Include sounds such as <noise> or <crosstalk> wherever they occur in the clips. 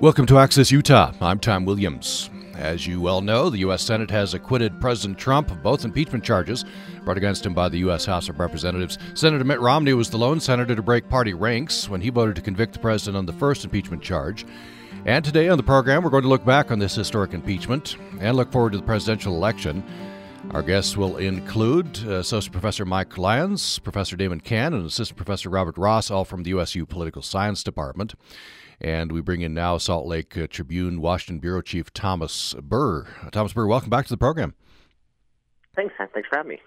Welcome to Access Utah. I'm Tom Williams. As you well know, the U.S. Senate has acquitted President Trump of both impeachment charges brought against him by the U.S. House of Representatives. Senator Mitt Romney was the lone senator to break party ranks when he voted to convict the president on the first impeachment charge. And today on the program, we're going to look back on this historic impeachment and look forward to the presidential election. Our guests will include uh, Associate Professor Mike Lyons, Professor Damon Cann, and Assistant Professor Robert Ross, all from the USU Political Science Department. And we bring in now Salt Lake uh, Tribune Washington Bureau Chief Thomas Burr. Thomas Burr, welcome back to the program. Thanks. Thanks for having me.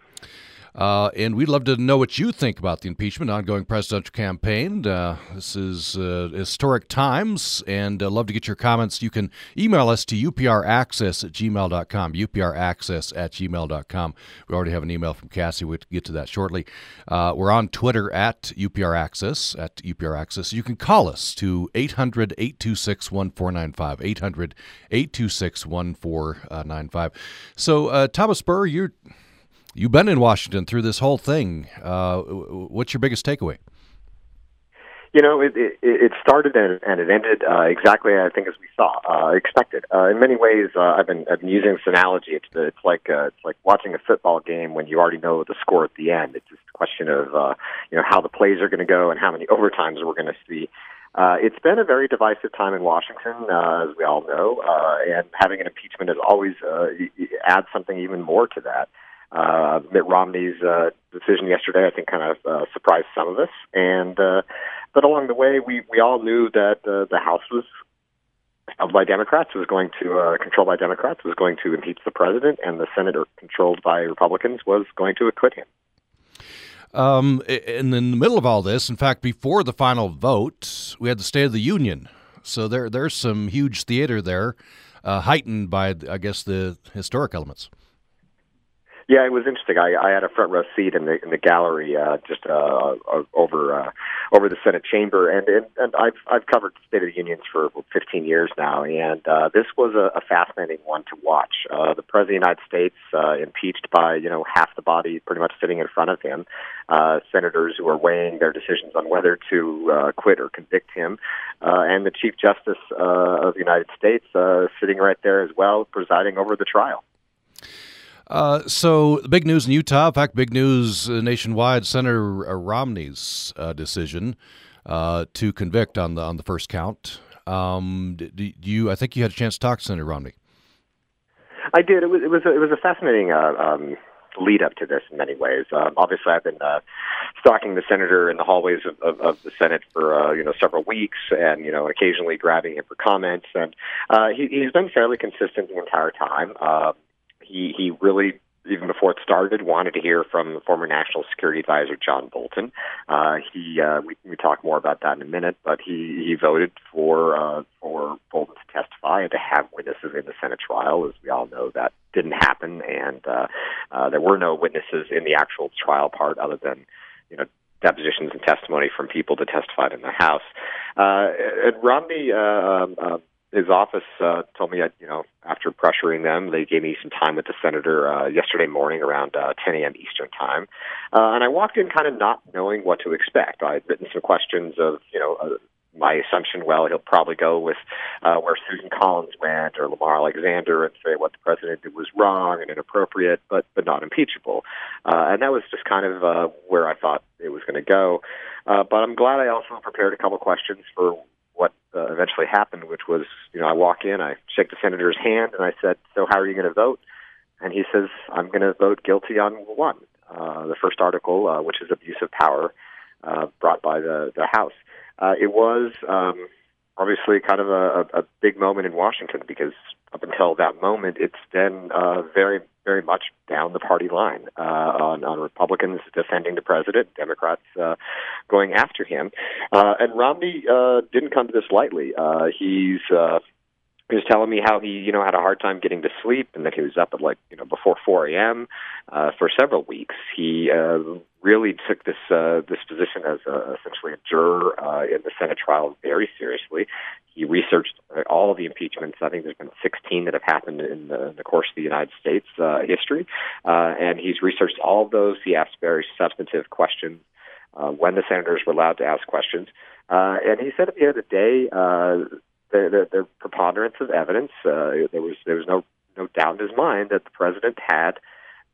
Uh, and we'd love to know what you think about the impeachment, ongoing presidential campaign. Uh, this is uh, historic times, and uh, love to get your comments. You can email us to upraccess at gmail.com, upraccess at gmail.com. We already have an email from Cassie. We'll get to that shortly. Uh, we're on Twitter at upraccess, at upraccess. You can call us to 800 826 1495, 800 826 1495. So, uh, Thomas Burr, you're You've been in Washington through this whole thing. Uh, what's your biggest takeaway? You know, it, it, it started and, and it ended uh, exactly, I think, as we saw, uh, expected. Uh, in many ways, uh, I've been I've been using this analogy. It's it's like uh, it's like watching a football game when you already know the score at the end. It's just a question of uh, you know how the plays are going to go and how many overtimes we're going to see. Uh, it's been a very divisive time in Washington, uh, as we all know, uh, and having an impeachment is always uh, adds something even more to that. Mitt Romney's uh, decision yesterday, I think, kind of uh, surprised some of us. And uh, but along the way, we we all knew that uh, the House was held by Democrats, was going to uh, controlled by Democrats, was going to impeach the president, and the Senate, controlled by Republicans, was going to acquit him. Um, and in the middle of all this, in fact, before the final vote, we had the State of the Union. So there, there's some huge theater there, uh, heightened by, I guess, the historic elements. Yeah, it was interesting. I, I had a front row seat in the in the gallery uh, just uh, uh, over uh, over the Senate chamber, and, and I've I've covered State of the Unions for 15 years now, and uh, this was a, a fascinating one to watch. Uh, the President of the United States uh, impeached by you know half the body pretty much sitting in front of him, uh, senators who are weighing their decisions on whether to uh, quit or convict him, uh, and the Chief Justice uh, of the United States uh, sitting right there as well, presiding over the trial. Uh, so, big news in Utah. In fact, big news nationwide. Senator uh, Romney's uh, decision uh, to convict on the on the first count. Um, do you? I think you had a chance to talk to Senator Romney. I did. It was it was a, it was a fascinating uh, um, lead up to this in many ways. Um, obviously, I've been uh, stalking the senator in the hallways of, of, of the Senate for uh, you know several weeks, and you know occasionally grabbing him for comments. And uh, he, he's been fairly consistent the entire time. Uh, he he really even before it started, wanted to hear from former National Security Advisor John Bolton. Uh, he uh, we we talk more about that in a minute, but he he voted for uh, for Bolton to testify and to have witnesses in the Senate trial. As we all know, that didn't happen, and uh, uh, there were no witnesses in the actual trial part other than you know depositions and testimony from people that testified in the House. Uh, and Romney. Uh, um, uh, his office uh, told me, you know, after pressuring them, they gave me some time with the senator uh, yesterday morning around uh, 10 a.m. Eastern time, uh, and I walked in kind of not knowing what to expect. I had written some questions of, you know, uh, my assumption, well, he'll probably go with uh, where Susan Collins went or Lamar Alexander and say what the president did was wrong and inappropriate, but but not impeachable. Uh, and that was just kind of uh, where I thought it was going to go. Uh, but I'm glad I also prepared a couple questions for what uh, eventually happened, which was, you know, I walk in, I shake the senator's hand, and I said, "So how are you going to vote?" And he says, "I'm going to vote guilty on one, uh, the first article, uh, which is abuse of power, uh, brought by the the House." Uh, it was um, obviously kind of a, a big moment in Washington because up until that moment, it's been uh, very, very much down the party line uh, on, on Republicans defending the president, Democrats uh, going after him. Uh, and Romney uh, didn't come to this lightly. Uh, he's uh, he was telling me how he, you know, had a hard time getting to sleep, and that he was up at like, you know, before 4 a.m. Uh, for several weeks. He uh, really took this uh, this position as a, essentially a juror uh, in the Senate trial very seriously. He researched all of the impeachments. I think there's been 16 that have happened in the, in the course of the United States uh, history, uh, and he's researched all of those. He asked very substantive questions uh, when the senators were allowed to ask questions. Uh, and he said at the end of the day, uh, the, the, the preponderance of evidence. Uh, there was there was no no doubt in his mind that the president had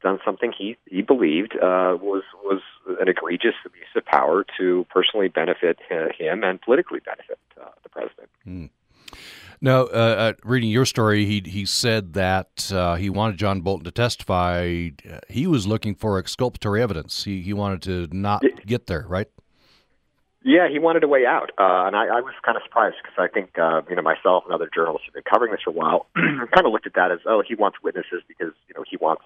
done something he he believed uh, was was an egregious abuse of power to personally benefit uh, him and politically benefit uh, the president. Mm. Now, uh, uh, reading your story, he he said that uh, he wanted John Bolton to testify. He was looking for exculpatory evidence. He he wanted to not get there, right? Yeah, he wanted a way out, uh, and I, I was kind of surprised because I think uh, you know myself and other journalists have been covering this for a while. <clears throat> kind of looked at that as oh, he wants witnesses because you know he wants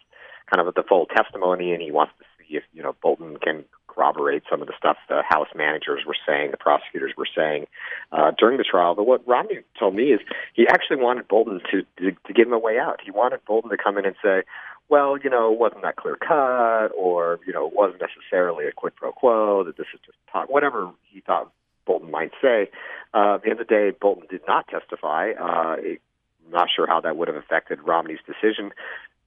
kind of the full testimony, and he wants to see if you know Bolton can corroborate some of the stuff the House managers were saying, the prosecutors were saying uh, during the trial. But what Romney told me is he actually wanted Bolton to, to to give him a way out. He wanted Bolton to come in and say, well, you know, it wasn't that clear cut, or you know, it wasn't necessarily a quid pro quo. That this is just talk, whatever he thought Bolton might say. Uh, at the end of the day, Bolton did not testify. Uh, I'm not sure how that would have affected Romney's decision,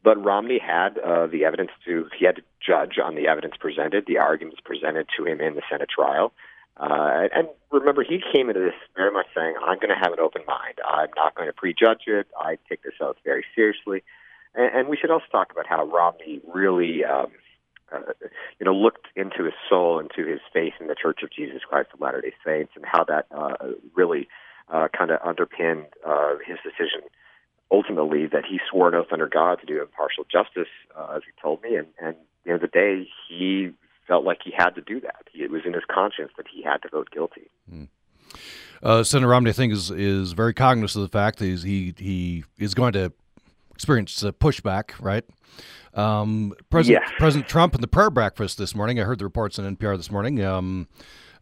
but Romney had uh, the evidence to he had to judge on the evidence presented, the arguments presented to him in the Senate trial. Uh, and remember, he came into this very much saying, "I'm going to have an open mind. I'm not going to prejudge it. I take this oath very seriously." And, and we should also talk about how Romney really, um, uh, you know, looked into his soul, into his faith in the Church of Jesus Christ of Latter Day Saints, and how that uh, really uh, kind of underpinned uh, his decision. Ultimately, that he swore an oath under God to do impartial justice, uh, as he told me, and, and at the end of the day, he felt like he had to do that. It was in his conscience that he had to vote guilty. Mm. Uh, Senator Romney, I think, is is very cognizant of the fact that he he is going to experienced uh, pushback, right? Um, President yeah. President Trump in the prayer breakfast this morning. I heard the reports on NPR this morning. Um,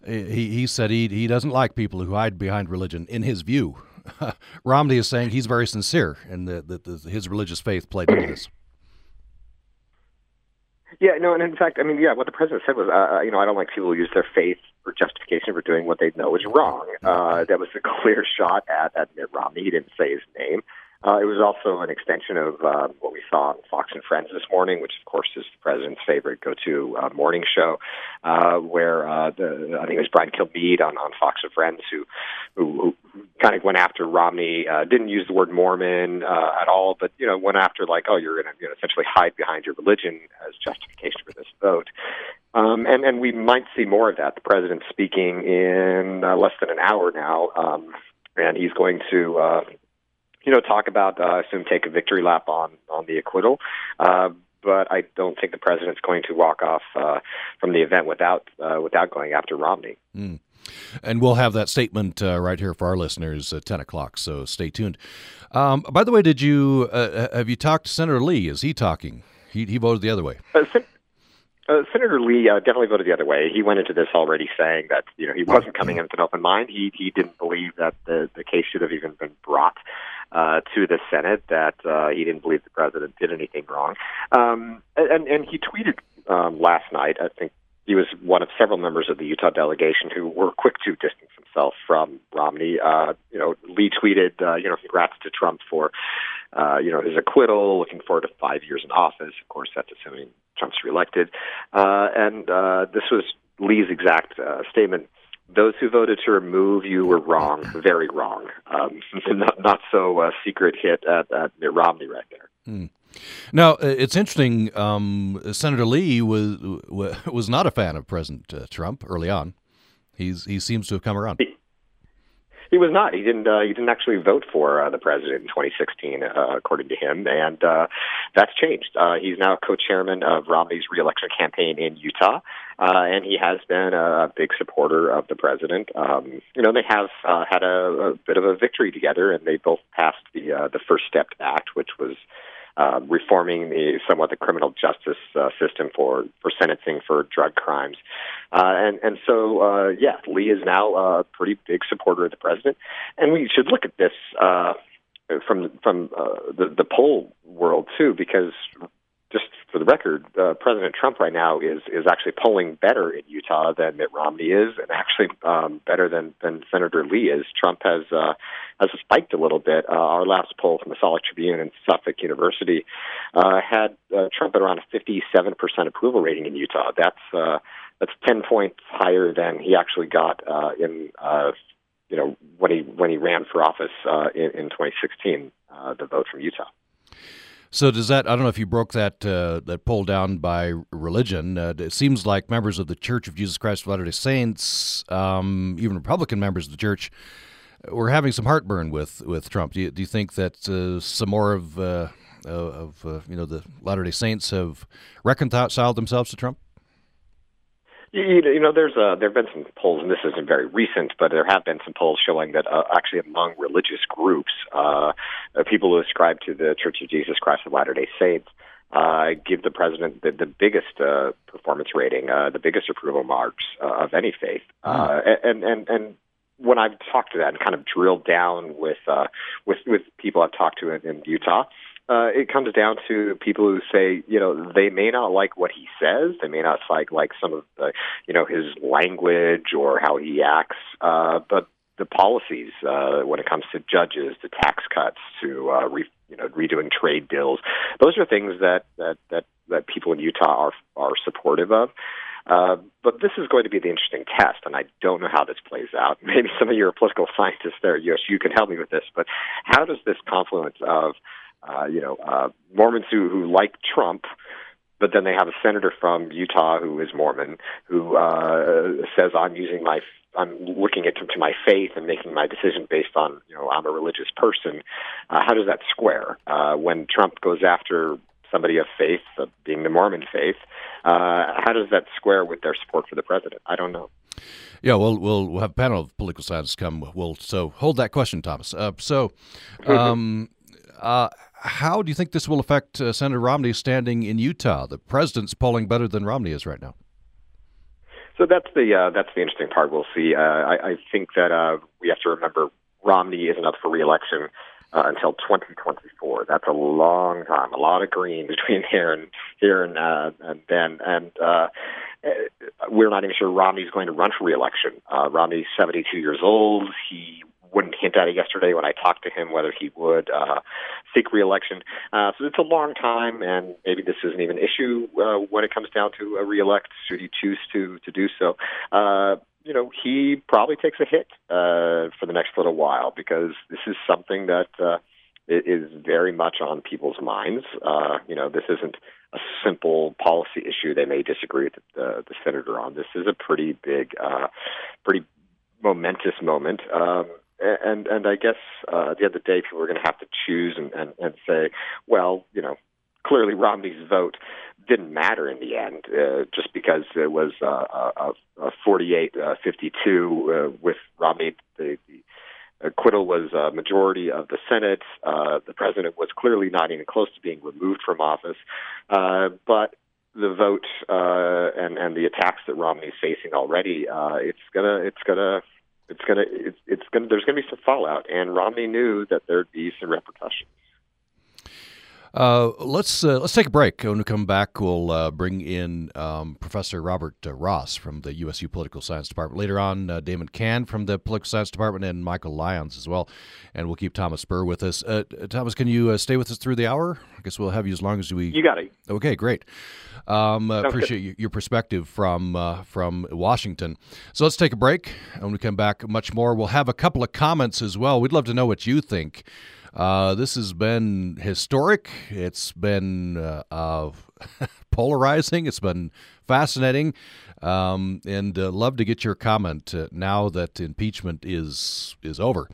he he said he he doesn't like people who hide behind religion. In his view, <laughs> Romney is saying he's very sincere and that his religious faith played into this. Yeah, no, and in fact, I mean, yeah, what the president said was, uh, uh you know, I don't like people who use their faith for justification for doing what they know is wrong. Uh, that was a <laughs> clear shot at, at Mitt Romney. He didn't say his name. Uh, it was also an extension of uh, what we saw on Fox and Friends this morning, which of course is the president's favorite go-to uh, morning show, uh, where uh, the I think it was Brian Kilmeade on, on Fox and Friends who who, who kind of went after Romney, uh, didn't use the word Mormon uh, at all, but you know went after like, oh, you're going to you know, essentially hide behind your religion as justification for this vote. Um, and, and we might see more of that. The president's speaking in uh, less than an hour now, um, and he's going to uh, you know, talk about, uh, assume, take a victory lap on on the acquittal. Uh, but I don't think the president's going to walk off uh, from the event without uh, without going after Romney. Mm. And we'll have that statement uh, right here for our listeners at ten o'clock. So stay tuned. Um, by the way, did you uh, have you talked to Senator Lee? Is he talking? He he voted the other way. Uh, Sen- uh, Senator Lee uh, definitely voted the other way. He went into this already saying that you know he wasn't coming in with an open mind. He he didn't believe that the the case should have even been brought uh, to the Senate that uh, he didn't believe the president did anything wrong. Um, and, and he tweeted um, last night, I think he was one of several members of the Utah delegation who were quick to distance himself from Romney. Uh, you know, Lee tweeted, uh, you know, congrats to Trump for, uh, you know, his acquittal, looking forward to five years in office. Of course, that's assuming Trump's reelected. Uh, and uh, this was Lee's exact uh, statement those who voted to remove you were wrong, very wrong. Um, <laughs> not, not so uh, secret hit at, at Mitt Romney right there. Hmm. Now uh, it's interesting. Um, Senator Lee was <laughs> was not a fan of President uh, Trump early on. He's he seems to have come around. He, he was not. He didn't. Uh, he didn't actually vote for uh, the president in 2016, uh, according to him, and uh, that's changed. Uh, he's now co-chairman of Romney's reelection campaign in Utah, uh, and he has been a big supporter of the president. Um, you know, they have uh, had a, a bit of a victory together, and they both passed the uh, the First Step Act, which was uh, reforming the somewhat the criminal justice uh, system for for sentencing for drug crimes, uh, and and so uh, yeah, Lee is now a pretty big supporter of the president, and we should look at this uh, from from uh, the the poll world too, because just for the record, uh, President Trump right now is is actually polling better in Utah than Mitt Romney is, and actually um, better than than Senator Lee is. Trump has uh, has spiked a little bit. Uh, our last poll from the Salt Tribune and Suffolk University uh, had uh, Trump at around a 57 percent approval rating in Utah. That's uh, that's 10 points higher than he actually got uh, in uh, you know, when he when he ran for office uh, in, in 2016, uh, the vote from Utah. So does that? I don't know if you broke that uh, that poll down by religion. Uh, it seems like members of the Church of Jesus Christ of Latter Day Saints, um, even Republican members of the church, were having some heartburn with with Trump. Do you, do you think that uh, some more of uh, of uh, you know the Latter Day Saints have reconciled themselves to Trump? You, you know, there's uh, there have been some polls, and this isn't very recent, but there have been some polls showing that uh, actually among religious groups, uh, uh, people who ascribe to the Church of Jesus Christ of Latter Day Saints uh, give the president the, the biggest uh, performance rating, uh, the biggest approval marks uh, of any faith, uh, and and and when I've talked to that and kind of drilled down with uh, with with people I've talked to in, in Utah, uh, it comes down to people who say, you know, they may not like what he says, they may not like like some of the, you know, his language or how he acts, uh, but the policies uh, when it comes to judges, to tax cuts, to uh, re, you know redoing trade deals, those are things that that that, that people in Utah are are supportive of. Uh, but this is going to be the interesting test, and I don't know how this plays out. <laughs> Maybe some of your political <laughs> scientists there at USU can help me with this. But how does this confluence of uh, you know, uh, Mormons who, who like Trump, but then they have a senator from Utah who is Mormon who uh, says, "I'm using my, I'm looking at to, to my faith and making my decision based on, you know, I'm a religious person." Uh, how does that square uh, when Trump goes after somebody of faith, uh, being the Mormon faith? Uh, how does that square with their support for the president? I don't know. Yeah, well, we'll we'll have a panel of political scientists come. We'll so hold that question, Thomas. Uh, so, um, <laughs> uh, how do you think this will affect uh, Senator Romney's standing in Utah? The president's polling better than Romney is right now. So that's the uh, that's the interesting part. We'll see. Uh, I, I think that uh, we have to remember Romney isn't up for reelection uh, until 2024. That's a long time. A lot of green <laughs> between here and here and uh, and then. And uh, we're not even sure Romney's going to run for reelection. Uh, Romney's 72 years old. He wouldn't hint at it yesterday when I talked to him whether he would uh, seek reelection. Uh, so it's a long time, and maybe this isn't even an issue uh, when it comes down to a reelect. Should he choose to to do so? Uh, you know, he probably takes a hit uh, for the next little while because this is something that uh, is very much on people's minds. Uh, you know, this isn't a simple policy issue. They may disagree with the, the senator on. This is a pretty big, uh, pretty momentous moment. Um, and and I guess uh, at the end of the day, people are going to have to choose and, and and say, well, you know, clearly Romney's vote didn't matter in the end, uh, just because it was uh, a, a 48 uh, 52 uh, with Romney. The, the acquittal was a majority of the Senate. Uh, the president was clearly not even close to being removed from office, uh, but the vote uh, and and the attacks that Romney's facing already, uh, it's gonna it's gonna it's gonna it's, it's gonna there's gonna be some fallout, and Romney knew that there'd be some repercussions. Uh, let's uh, let's take a break. When we come back, we'll uh, bring in um, Professor Robert uh, Ross from the USU Political Science Department. Later on, uh, Damon Cann from the Political Science Department and Michael Lyons as well. And we'll keep Thomas Burr with us. Uh, Thomas, can you stay with us through the hour? I guess we'll have you as long as we. You got it. Okay, great. Um, appreciate your perspective from from Washington. So let's take a break. When we come back, much more. We'll have a couple of comments as well. We'd love to know what you think. Uh, this has been historic. It's been uh, uh, <laughs> polarizing. It's been fascinating. Um, and uh, love to get your comment uh, now that impeachment is is over.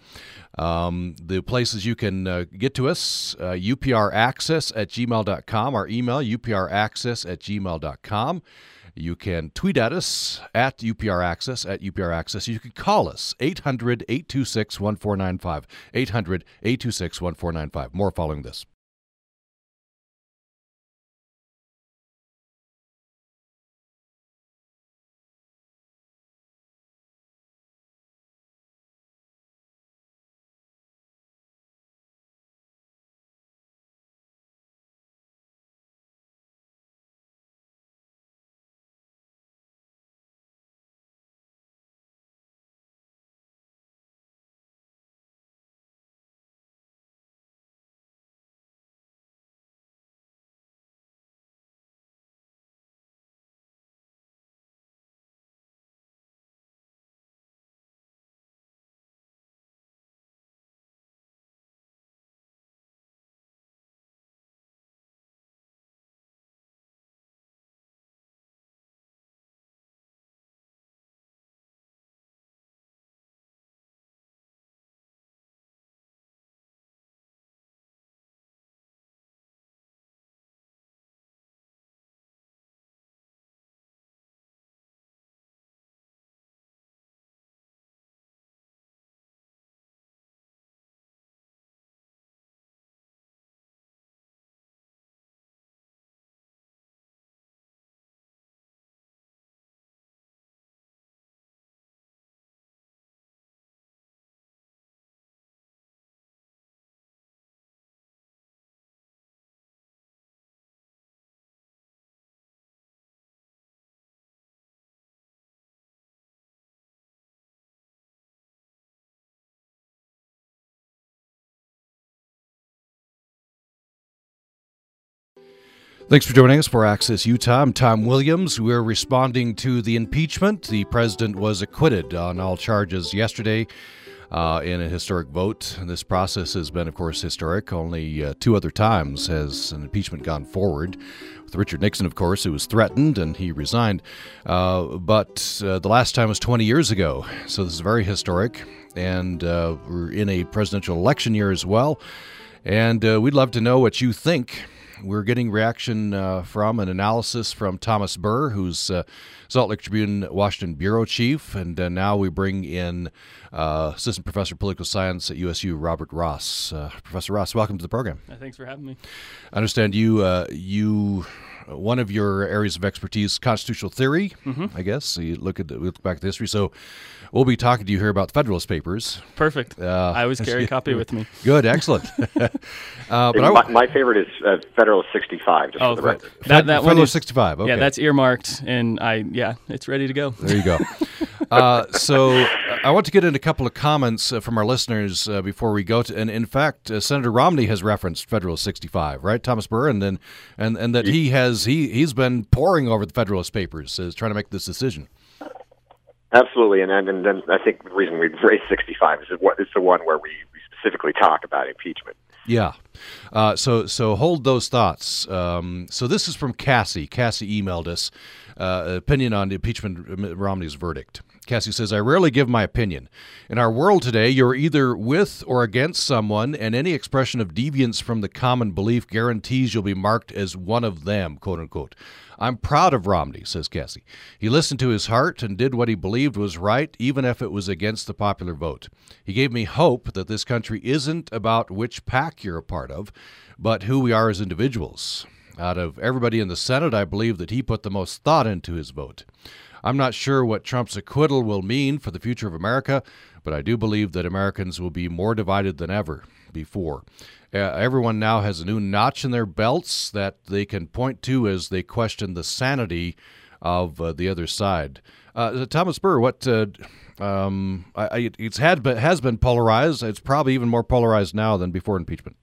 Um, the places you can uh, get to us, upraccess at gmail.com, our email, upraccess at gmail.com. You can tweet at us at UPR Access, at UPR Access. You can call us, 800 826 1495. 800 826 1495. More following this. Thanks for joining us for Access Utah. I'm Tom Williams. We're responding to the impeachment. The president was acquitted on all charges yesterday uh, in a historic vote. This process has been, of course, historic. Only uh, two other times has an impeachment gone forward. With Richard Nixon, of course, who was threatened and he resigned. Uh, but uh, the last time was 20 years ago. So this is very historic. And uh, we're in a presidential election year as well. And uh, we'd love to know what you think we're getting reaction uh, from an analysis from Thomas Burr, who's uh, Salt Lake Tribune Washington bureau chief, and uh, now we bring in uh, assistant professor of political science at USU, Robert Ross. Uh, professor Ross, welcome to the program. thanks for having me. I understand you uh, you one of your areas of expertise, constitutional theory, mm-hmm. I guess. So you look at the, look back at the history. So we'll be talking to you here about the Federalist Papers. Perfect. Uh, I always carry a <laughs> copy with me. Good, excellent. <laughs> uh, but my, I, my, favorite is uh, Federalist 65. Just oh, for the record. That, that Federalist 65. Okay. Yeah, that's earmarked, and I yeah, it's ready to go. There you go. <laughs> Uh, so I want to get in a couple of comments uh, from our listeners uh, before we go to. And in fact, uh, Senator Romney has referenced Federalist 65, right, Thomas Burr, and then and and that he has he he's been poring over the Federalist Papers, is trying to make this decision. Absolutely, and and, and then I think the reason we raised 65 is what is the one where we, we specifically talk about impeachment. Yeah. Uh, so so hold those thoughts. Um, so this is from Cassie. Cassie emailed us uh, opinion on the impeachment Romney's verdict. Cassie says, I rarely give my opinion. In our world today, you're either with or against someone, and any expression of deviance from the common belief guarantees you'll be marked as one of them, quote unquote. I'm proud of Romney, says Cassie. He listened to his heart and did what he believed was right, even if it was against the popular vote. He gave me hope that this country isn't about which pack you're a part of, but who we are as individuals. Out of everybody in the Senate, I believe that he put the most thought into his vote. I'm not sure what Trump's acquittal will mean for the future of America, but I do believe that Americans will be more divided than ever before. Uh, everyone now has a new notch in their belts that they can point to as they question the sanity of uh, the other side. Uh, Thomas Burr, what uh, um, I, it's had but has been polarized. It's probably even more polarized now than before impeachment.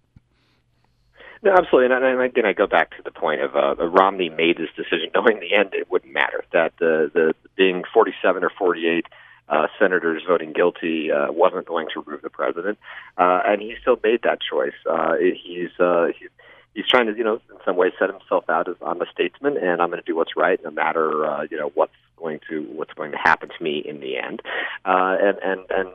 No, absolutely. And, and again, I go back to the point of uh, Romney made this decision knowing the end it wouldn't matter. That the the being 47 or 48 uh, senators voting guilty uh, wasn't going to remove the president, uh, and he still made that choice. Uh, he's uh, he, he's trying to, you know, in some ways set himself out as I'm a statesman and I'm going to do what's right, no matter uh, you know what's going to what's going to happen to me in the end. Uh, and and and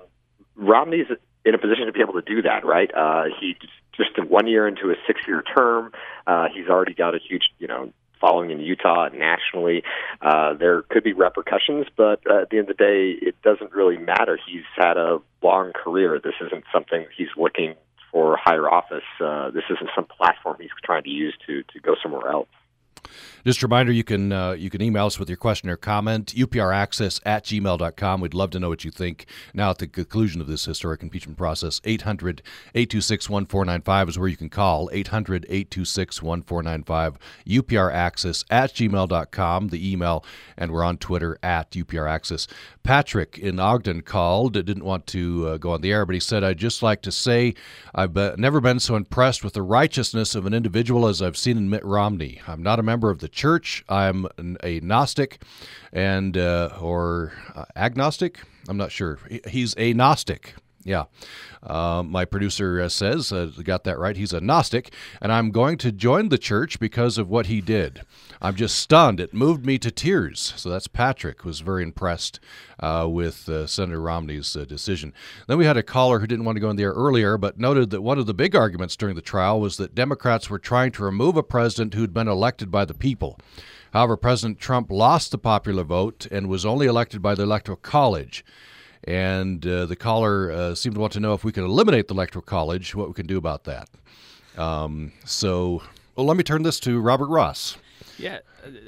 Romney's in a position to be able to do that, right? Uh, he just one year into a six-year term, uh, he's already got a huge, you know, following in Utah and nationally. Uh, there could be repercussions, but uh, at the end of the day, it doesn't really matter. He's had a long career. This isn't something he's looking for higher office. Uh, this isn't some platform he's trying to use to to go somewhere else. Just a reminder, you can uh, you can email us with your question or comment, upraccess at gmail.com. We'd love to know what you think. Now, at the conclusion of this historic impeachment process, 800 826 1495 is where you can call, 800 826 1495, upraccess at gmail.com, the email, and we're on Twitter at upraccess. Patrick in Ogden called, didn't want to uh, go on the air, but he said, I'd just like to say I've never been so impressed with the righteousness of an individual as I've seen in Mitt Romney. I'm not a member of the church. I'm a Gnostic and uh, or uh, agnostic. I'm not sure. He's a Gnostic. Yeah. Uh, my producer uh, says, uh, got that right. He's a Gnostic, and I'm going to join the church because of what he did. I'm just stunned. It moved me to tears. So that's Patrick, was very impressed uh, with uh, Senator Romney's uh, decision. Then we had a caller who didn't want to go in there earlier, but noted that one of the big arguments during the trial was that Democrats were trying to remove a president who'd been elected by the people. However, President Trump lost the popular vote and was only elected by the Electoral College. And uh, the caller uh, seemed to want to know if we could eliminate the Electoral College, what we can do about that. Um, so, well, let me turn this to Robert Ross. Yeah,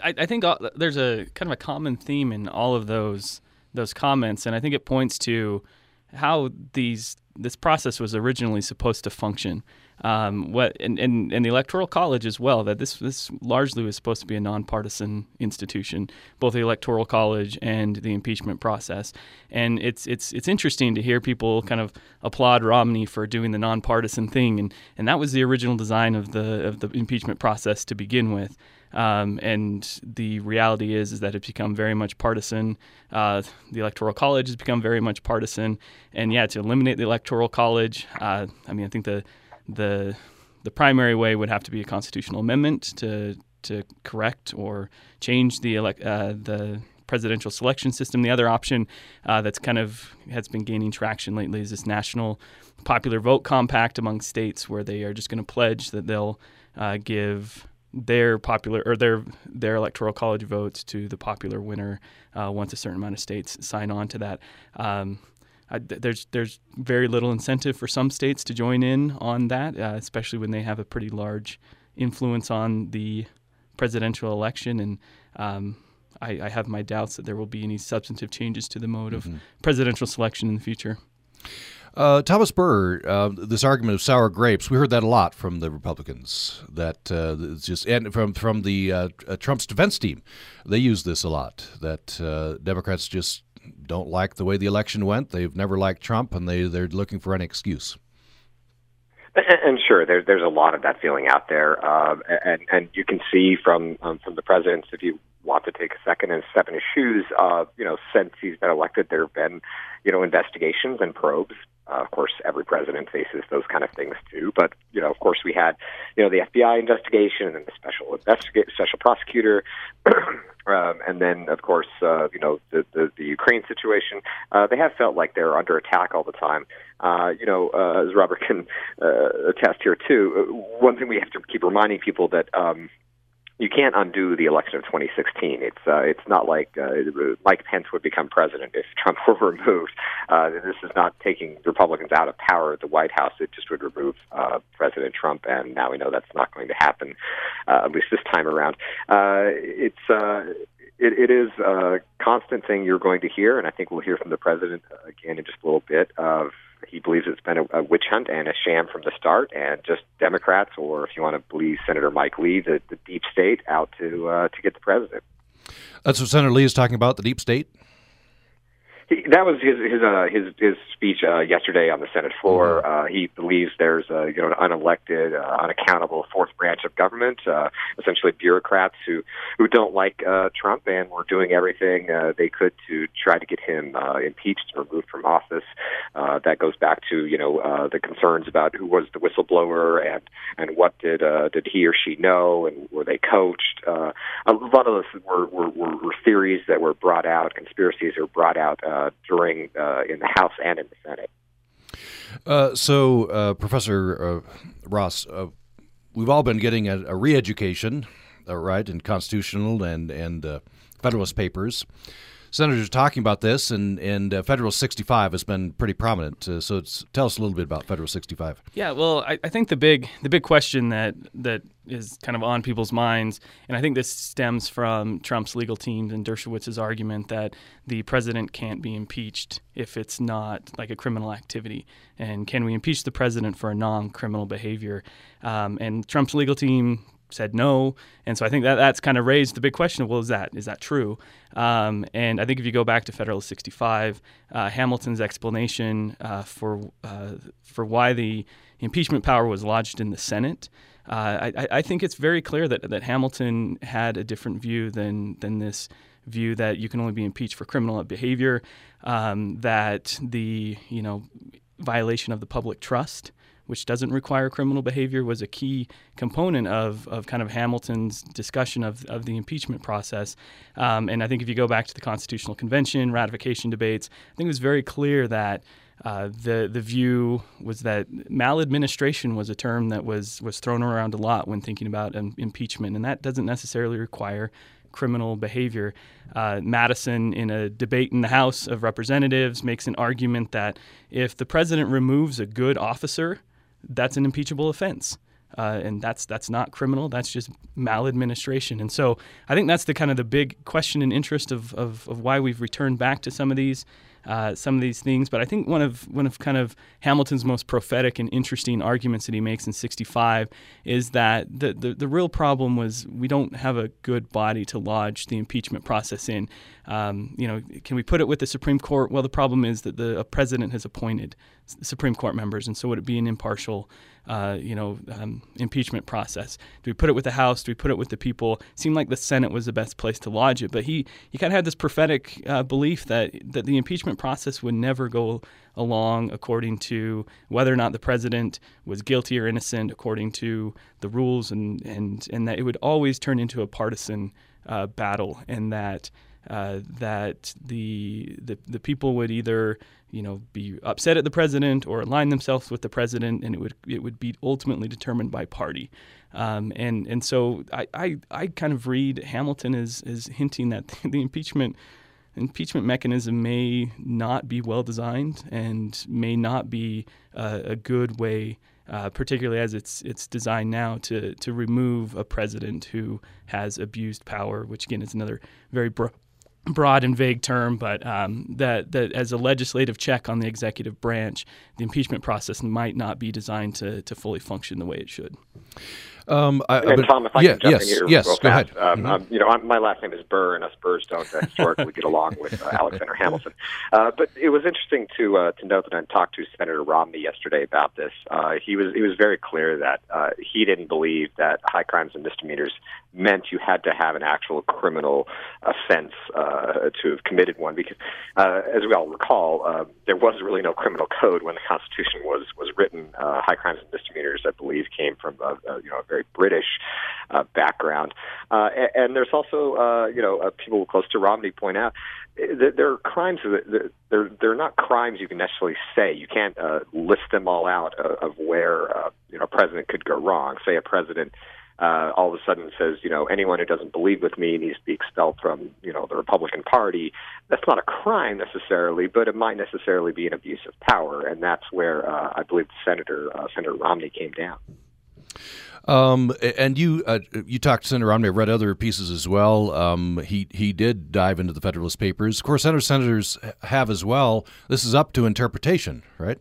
I, I think all, there's a kind of a common theme in all of those those comments, and I think it points to how these this process was originally supposed to function. Um, what and, and, and the electoral college as well. That this this largely was supposed to be a nonpartisan institution, both the electoral college and the impeachment process. And it's it's it's interesting to hear people kind of applaud Romney for doing the nonpartisan thing, and and that was the original design of the of the impeachment process to begin with. Um, and the reality is is that it's become very much partisan. Uh, the electoral college has become very much partisan, and yeah, to eliminate the electoral college, uh, I mean, I think the the the primary way would have to be a constitutional amendment to to correct or change the elect, uh, the presidential selection system. The other option uh, that's kind of has been gaining traction lately is this national popular vote compact among states, where they are just going to pledge that they'll uh, give their popular or their their electoral college votes to the popular winner uh, once a certain amount of states sign on to that. Um, I, there's there's very little incentive for some states to join in on that, uh, especially when they have a pretty large influence on the presidential election. And um, I, I, have my doubts that there will be any substantive changes to the mode mm-hmm. of presidential selection in the future. Uh, Thomas Burr, uh, this argument of sour grapes, we heard that a lot from the Republicans. That uh, just and from from the uh, Trump's defense team, they use this a lot. That uh, Democrats just don't like the way the election went. They've never liked Trump, and they they're looking for an excuse. And, and sure, there's there's a lot of that feeling out there, um, and and you can see from um, from the president's if you want to take a second and step in his shoes, uh, you know, since he's been elected, there have been, you know, investigations and probes uh, of course, every president faces those kind of things too. But you know, of course, we had you know the FBI investigation and the special investigator, special prosecutor, <clears throat> um, and then of course uh, you know the, the the Ukraine situation. Uh, they have felt like they're under attack all the time. Uh, you know, uh, as Robert can uh, attest here too. Uh, one thing we have to keep reminding people that um, you can't undo the election of 2016. It's uh, it's not like uh, Mike Pence would become president if Trump <laughs> were removed. Uh, this is not taking Republicans out of power at the White House. It just would remove uh, President Trump, and now we know that's not going to happen, uh, at least this time around. Uh, it's uh, it, it is a constant thing you're going to hear, and I think we'll hear from the president again in just a little bit of he believes it's been a, a witch hunt and a sham from the start, and just Democrats, or if you want to believe Senator Mike Lee, the, the deep state, out to uh, to get the president. That's what Senator Lee is talking about, the deep state. That was his his uh, his his speech uh, yesterday on the Senate floor. Mm-hmm. Uh, he believes there's a you know an unelected, uh, unaccountable fourth branch of government, uh, essentially bureaucrats who who don't like uh, Trump and were doing everything uh, they could to try to get him uh, impeached and removed from office. Uh, that goes back to you know uh, the concerns about who was the whistleblower and and what did uh, did he or she know and were they coached. Uh, a lot of this were, were, were, theories that were brought out, conspiracies were brought out. Uh, uh, during uh, in the House and in the Senate. Uh, so, uh, Professor uh, Ross, uh, we've all been getting a, a re-education, right, in constitutional and and Federalist papers senators are talking about this, and and uh, Federal 65 has been pretty prominent. Uh, so tell us a little bit about Federal 65. Yeah, well, I, I, think the big the big question that that is kind of on people's minds, and I think this stems from Trump's legal team and Dershowitz's argument that the president can't be impeached if it's not like a criminal activity, and can we impeach the president for a non-criminal behavior? Um, and Trump's legal team said no, and so I think that that's kind of raised the big question of well, is that is that true? Um, and I think if you go back to Federalist 65, uh, Hamilton's explanation uh, for uh, for why the impeachment power was lodged in the Senate. Uh, I, I, think it's very clear that, that Hamilton had a different view than than this view that you can only be impeached for criminal behavior, um, that the you know violation of the public trust which doesn't require criminal behavior, was a key component of, of kind of Hamilton's discussion of, of the impeachment process. Um, and I think if you go back to the Constitutional Convention, ratification debates, I think it was very clear that uh, the the view was that maladministration was a term that was was thrown around a lot when thinking about um, impeachment, and that doesn't necessarily require criminal behavior. Uh, Madison, in a debate in the House of Representatives, makes an argument that if the president removes a good officer that's an impeachable offense. Uh, and that's that's not criminal. That's just maladministration. And so I think that's the kind of the big question and interest of, of, of why we've returned back to some of these uh, some of these things. But I think one of one of kind of Hamilton's most prophetic and interesting arguments that he makes in '65 is that the, the the real problem was we don't have a good body to lodge the impeachment process in. Um, you know, can we put it with the Supreme Court? Well, the problem is that the president has appointed Supreme Court members, and so would it be an impartial, uh, you know, um, impeachment process? Do we put it with the House? Do we put it with the people? It seemed like the Senate was the best place to lodge it, but he he kind of had this prophetic uh, belief that that the impeachment process would never go along according to whether or not the president was guilty or innocent, according to the rules, and and and that it would always turn into a partisan uh, battle, and that. Uh, that the, the the people would either you know be upset at the president or align themselves with the president, and it would it would be ultimately determined by party. Um, and and so I, I, I kind of read Hamilton as as hinting that <laughs> the impeachment impeachment mechanism may not be well designed and may not be uh, a good way. Uh, particularly as it's it's designed now to to remove a president who has abused power, which again is another very bro- broad and vague term, but um, that that as a legislative check on the executive branch, the impeachment process might not be designed to to fully function the way it should. Um, I, and Tom, if I yeah, can jump yes, in here yes, real go fast, ahead. Um, mm-hmm. um, you know, I'm, my last name is Burr, and us Burrs don't uh, historically get along with uh, Alexander Hamilton. Uh, but it was interesting to uh, to note that I talked to Senator Romney yesterday about this. Uh, he was he was very clear that uh, he didn't believe that high crimes and misdemeanors meant you had to have an actual criminal offense uh, to have committed one, because uh, as we all recall, there was really no criminal code when the Constitution was was written. Uh, high crimes and misdemeanors, I believe, came from you know a very British uh, background. Uh, and, and there's also, uh, you know, uh, people close to Romney point out that there are crimes that they're they're not crimes you can necessarily say. You can't uh, list them all out of, of where uh, you know a president could go wrong. Say a president uh, all of a sudden says, you know, anyone who doesn't believe with me needs to be expelled from, you know, the Republican Party. That's not a crime necessarily, but it might necessarily be an abuse of power, and that's where uh, I believe Senator uh, Senator Romney came down. Um, and you uh, you talked to Senator Romney. I read other pieces as well. Um, he he did dive into the Federalist Papers. Of course, other senators have as well. This is up to interpretation, right?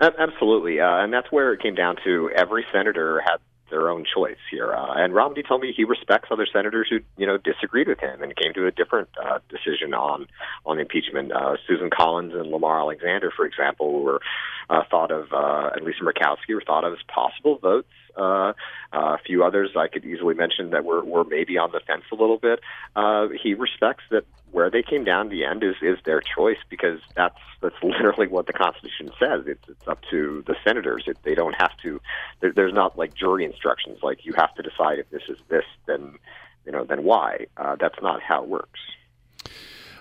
Absolutely, uh, and that's where it came down to. Every senator had their own choice here. Uh, and Romney told me he respects other senators who you know disagreed with him and came to a different uh, decision on on impeachment. Uh, Susan Collins and Lamar Alexander, for example, were uh, thought of, uh, and Lisa Murkowski were thought of as possible votes uh, a few others I could easily mention that were, were maybe on the fence a little bit. Uh, he respects that where they came down the end is, is their choice because that's that's <laughs> literally what the Constitution says. It's it's up to the senators. It, they don't have to. There, there's not like jury instructions like you have to decide if this is this, then you know, then why. Uh, that's not how it works.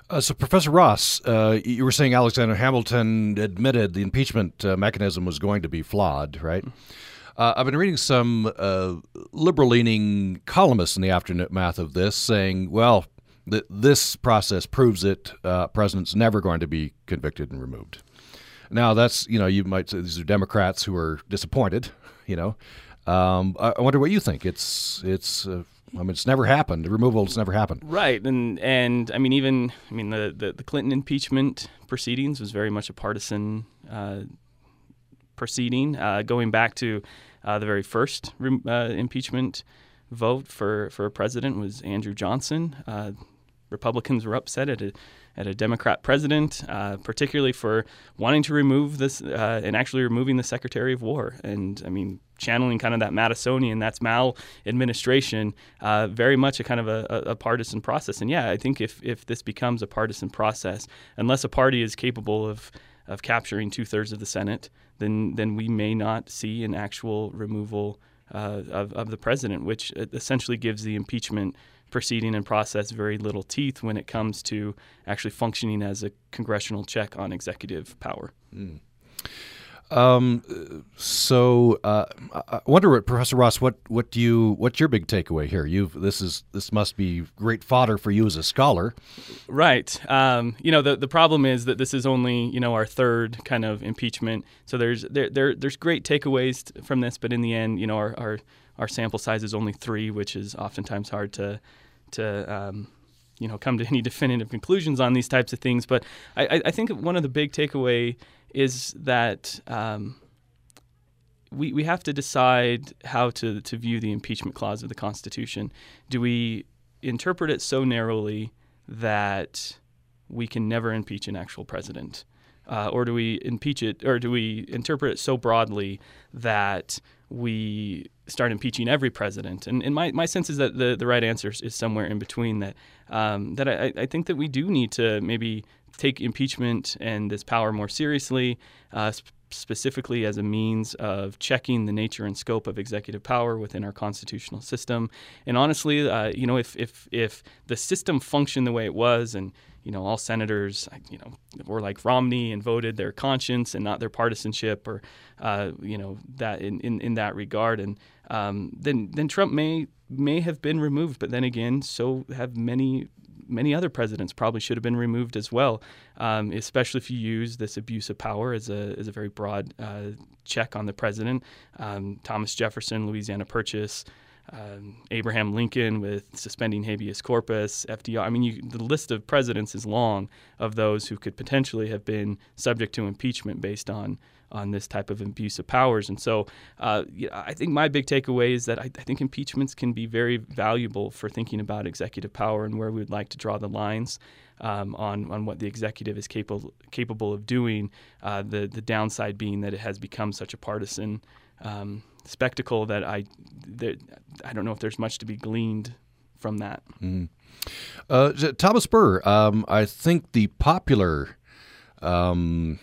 Uh, so, Professor Ross, uh, you were saying Alexander Hamilton admitted the impeachment uh, mechanism was going to be flawed, right? Uh, I've been reading some uh, liberal leaning columnists in the aftermath of this saying, well, th- this process proves it. Uh, president's never going to be convicted and removed. Now, that's, you know, you might say these are Democrats who are disappointed, you know. Um, I, I wonder what you think. It's, it's, uh, I mean, it's never happened. Removal has never happened. Right, and and I mean, even I mean, the the, the Clinton impeachment proceedings was very much a partisan uh, proceeding, uh, going back to uh, the very first uh, impeachment vote for, for a president was Andrew Johnson. Republicans were upset at a, at a Democrat president, uh, particularly for wanting to remove this uh, and actually removing the Secretary of War. And I mean, channeling kind of that Madisonian, that's Mal administration, uh, very much a kind of a, a, partisan process. And yeah, I think if, if this becomes a partisan process, unless a party is capable of of capturing two thirds of the Senate, then then we may not see an actual removal uh, of, of the president, which essentially gives the impeachment proceeding and process very little teeth when it comes to actually functioning as a congressional check on executive power. Mm. Um, so uh, I wonder, what Professor Ross, what what do you what's your big takeaway here? You this is this must be great fodder for you as a scholar, right? Um, you know, the the problem is that this is only you know our third kind of impeachment. So there's there, there there's great takeaways from this, but in the end, you know, our our, our sample size is only three, which is oftentimes hard to to um, you know come to any <laughs> definitive conclusions on these types of things. But I, I think one of the big takeaway is that um, we we have to decide how to to view the impeachment clause of the Constitution. Do we interpret it so narrowly that we can never impeach an actual president? Uh, or do we impeach it, or do we interpret it so broadly that we start impeaching every president? And, and my, my sense is that the, the right answer is somewhere in between. That um, that I, I think that we do need to maybe take impeachment and this power more seriously, uh, specifically as a means of checking the nature and scope of executive power within our constitutional system. And honestly, uh, you know, if, if if the system functioned the way it was, and you know, all senators, you know, were like Romney and voted their conscience and not their partisanship, or uh, you know, that in, in, in that regard, and um, then then Trump may may have been removed, but then again, so have many many other presidents probably should have been removed as well, um, especially if you use this abuse of power as a, as a very broad uh, check on the president. Um, Thomas Jefferson, Louisiana Purchase, um, Abraham Lincoln with suspending habeas corpus, FDR. I mean, you, the list of presidents is long of those who could potentially have been subject to impeachment based on on this type of abuse of powers. And so, uh, I think my big takeaway is that I, I, think impeachments can be very valuable for thinking about executive power and where we would like to draw the lines. Um, on on what the executive is capable capable of doing, uh, the the downside being that it has become such a partisan um, spectacle that I that I don't know if there's much to be gleaned from that. Mm. Uh, Thomas Burr, um, I think the popular um,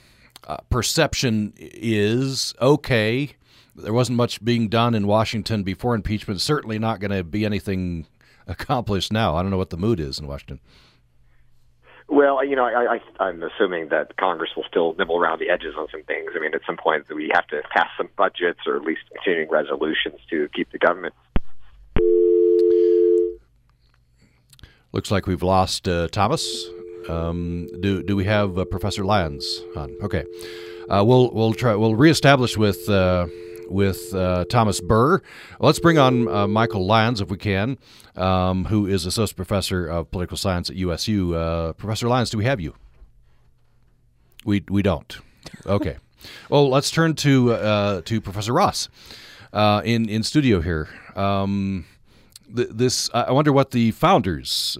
uh, perception is okay. There wasn't much being done in Washington before impeachment. Certainly not going to be anything <laughs> accomplished now. I don't know what the mood is in Washington. Well, you know, I, I, I'm assuming that Congress will still nibble around the edges on some things. I mean, at some point we have to pass some budgets or at least continuing resolutions to keep the government. Looks like we've lost uh, Thomas. Um, do do we have uh, Professor Lyons on? Okay, uh, we'll we'll try we'll reestablish with uh, with uh, Thomas Burr. Let's bring on uh, Michael Lyons, if we can, um, who is Associate Professor of Political Science at USU. Uh, Professor Lyons, do we have you? We, we don't. Okay. <laughs> well, let's turn to, to Professor Ross in, in studio here. Um, th- this I wonder what the founders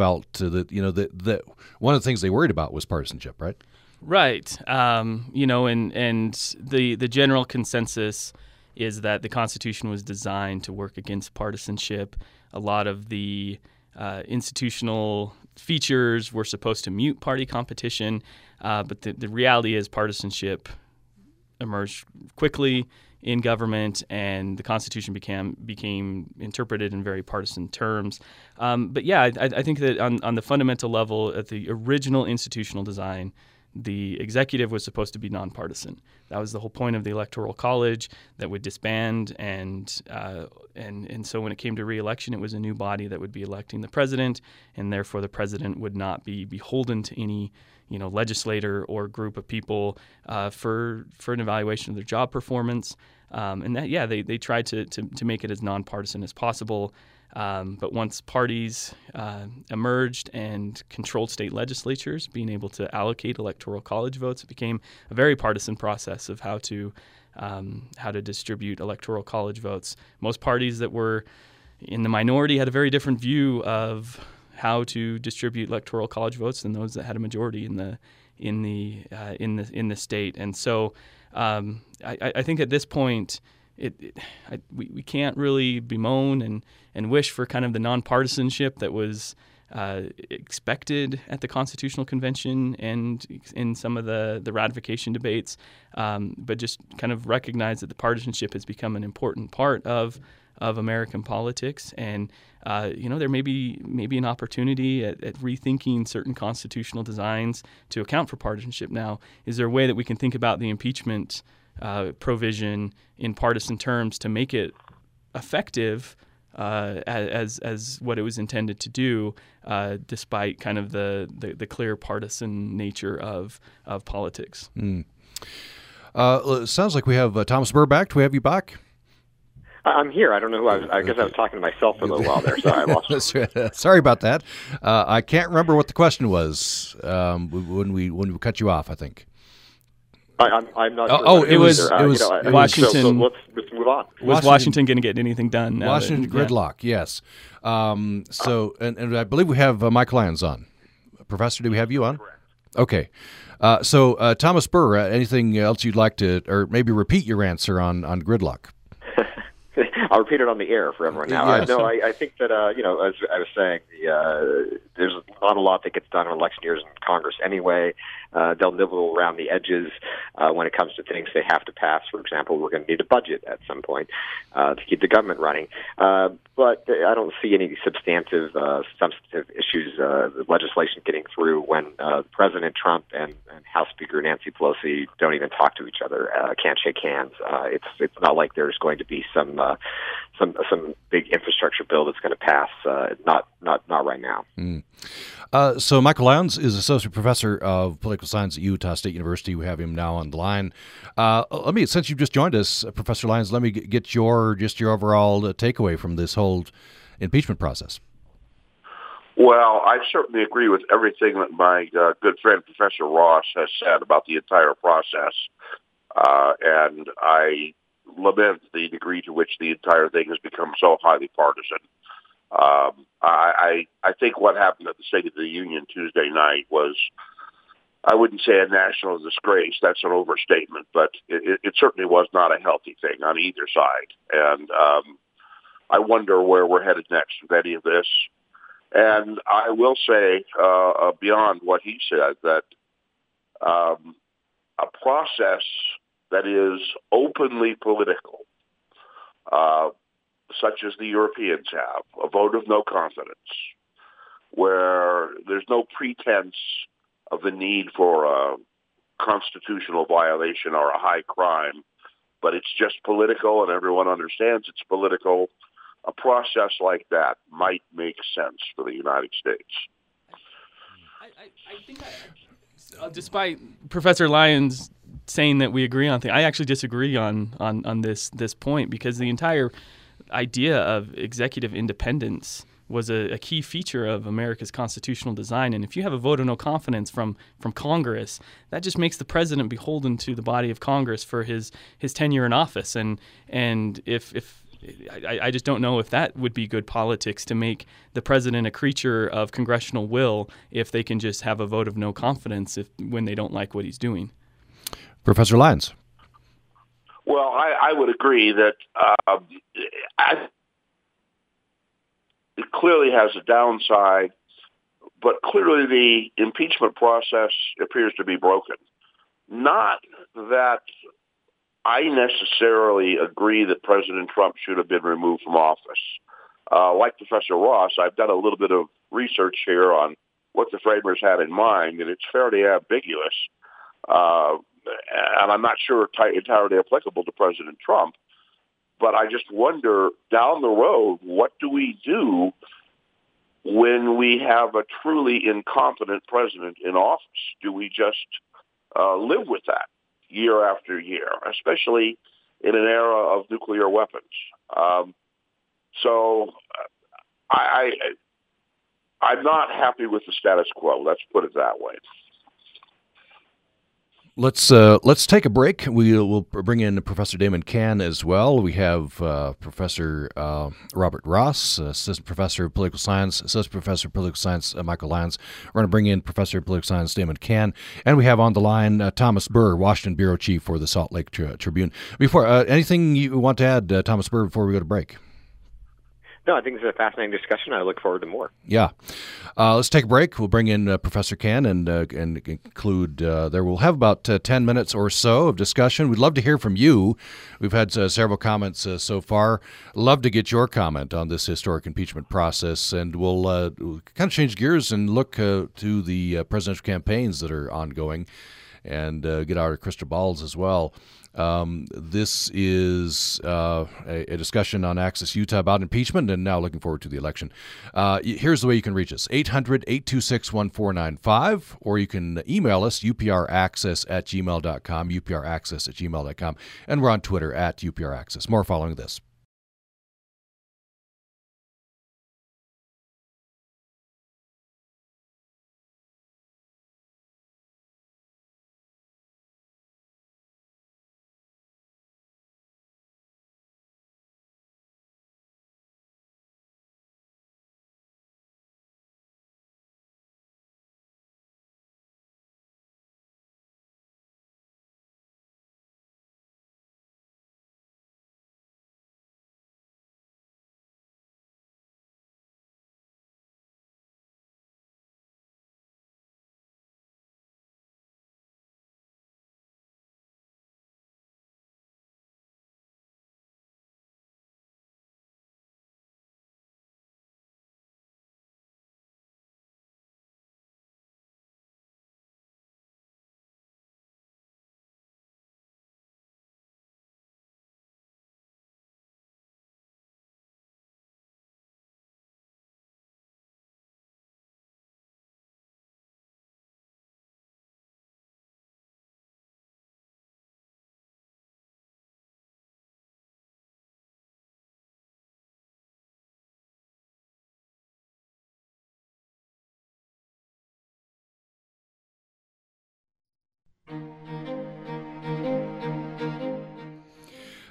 felt that you know that that one of the things they worried about was partisanship, right? Right. Um, you know, and and the the general consensus is that the Constitution was designed to work against partisanship. A lot of the uh, institutional features were supposed to mute party competition, uh, but the, the reality is partisanship emerged quickly in government, and the Constitution became became interpreted in very partisan terms. Um, but yeah, I, I, think that on, on the fundamental level, at the original institutional design, the executive was supposed to be nonpartisan. That was the whole point of the electoral college that would disband, and uh, and and so when it came to reelection, it was a new body that would be electing the president, and therefore the president would not be beholden to any you know legislator or group of people uh, for for an evaluation of their job performance. Um, and that yeah, they they tried to, to to make it as nonpartisan as possible. Um, but once parties uh, emerged and controlled state legislatures, being able to allocate electoral college votes, it became a very partisan process of how to um, how to distribute electoral college votes. Most parties that were in the minority had a very different view of how to distribute electoral college votes than those that had a majority in the in the uh, in the in the state. And so, um, I, I think at this point it, it I, we, we can't really bemoan and, and wish for kind of the nonpartisanship that was uh, expected at the Constitutional Convention and in some of the, the ratification debates, um, but just kind of recognize that the partisanship has become an important part of of American politics, and uh, you know there may be maybe an opportunity at, at, rethinking certain constitutional designs to account for partisanship. Now, is there a way that we can think about the impeachment? uh, provision in partisan terms to make it effective uh, as as what it was intended to do, uh, despite kind of the, the, the, clear partisan nature of of politics. Mm. Uh, sounds like we have uh, Thomas Burr back. Do we have you back? I'm here. I don't know who I was. I guess I was talking to myself for a little while there, Sorry, I lost. <laughs> Sorry about that. Uh, I can't remember what the question was um, when we when we cut you off. I think. I, am I'm not. Oh, sure oh it, was, uh, it was. You know, it Washington. So, so let's, let's move on. Was Washington, Washington going to get anything done? Washington that, gridlock. Yeah. Yes. Um, so, and, and, I believe we have uh, Michael Lyons on. Professor, do we have you on? Correct. Okay. Uh, so, uh, Thomas Burr, uh, anything else you'd like to, or maybe repeat your answer on on gridlock? <laughs> I'll repeat it on the air for everyone now. Yes. Uh, no, I, I think that uh, you know, as I was saying, the, uh, there's not a lot that gets done in election years in Congress anyway. Uh, they'll nibble around the edges uh, when it comes to things they have to pass. For example, we're going to need a budget at some point uh, to keep the government running. Uh, but I don't see any substantive, uh, substantive issues, uh, legislation getting through when uh, President Trump and, and House Speaker Nancy Pelosi don't even talk to each other, uh, can't shake hands. Uh, it's it's not like there's going to be some uh, some some big infrastructure bill that's going to pass. Uh, not not not right now. Mm. Uh, so Michael Lyons is associate professor of political science at Utah State University. We have him now on the line. Uh, let me, since you've just joined us, uh, Professor Lyons, let me get your just your overall uh, takeaway from this whole impeachment process. Well, I certainly agree with everything that my uh, good friend Professor Ross has said about the entire process, uh, and I lament the degree to which the entire thing has become so highly partisan. Um, I, I think what happened at the State of the Union Tuesday night was, I wouldn't say a national disgrace. That's an overstatement, but it, it certainly was not a healthy thing on either side. And um, I wonder where we're headed next with any of this. And I will say, uh, uh beyond what he said, that um, a process that is openly political, uh, such as the Europeans have, a vote of no confidence, where there's no pretense of the need for a constitutional violation or a high crime, but it's just political and everyone understands it's political. A process like that might make sense for the United States. I, I, I think I, uh, despite Professor Lyons saying that we agree on things, I actually disagree on, on, on this this point because the entire idea of executive independence was a, a, key feature of America's constitutional design. And if you have a vote of no confidence from from Congress, that just makes the president beholden to the body of Congress for his his tenure in office. And and if if I, I just don't know if that would be good politics to make the president a creature of congressional will if they can just have a vote of no confidence if when they don't like what he's doing. Professor Lyons. Well, I, I would agree that uh, I, it clearly has a downside, but clearly the impeachment process appears to be broken. Not that I necessarily agree that President Trump should have been removed from office. Uh, like Professor Ross, I've done a little bit of research here on what the framers had in mind, and it's fairly ambiguous. Uh, and I'm not sure entirely applicable to President Trump. But I just wonder down the road, what do we do when we have a truly incompetent president in office? Do we just uh, live with that year after year, especially in an era of nuclear weapons? Um, so I, I, I'm not happy with the status quo. Let's put it that way. Let's uh, let's take a break. We will bring in Professor Damon Cann as well. We have uh, Professor uh, Robert Ross, Assistant Professor of Political Science, Assistant Professor of Political Science uh, Michael Lyons. We're going to bring in Professor of Political Science Damon Cann, and we have on the line uh, Thomas Burr, Washington Bureau Chief for the Salt Lake Tri- Tribune. Before uh, anything you want to add, Thomas Burr, before we go to break. No, I think this is a fascinating discussion. I look forward to more. Yeah. Uh, let's take a break. We'll bring in uh, Professor Cann and uh, and conclude. Uh, there we'll have about uh, 10 minutes or so of discussion. We'd love to hear from you. We've had uh, several comments so far. Love to get your comment on this historic impeachment process. And we'll, we'll kind of change gears and look to the presidential campaigns that are ongoing and get our crystal balls as well. Um, this is uh, a, a, discussion on Access Utah about impeachment and now looking forward to the election. Uh, here's the way you can reach us 800 826 1495, or you can email us, upraccess at gmail.com, upraccess at gmail.com, and we're on Twitter at upraccess. More following this.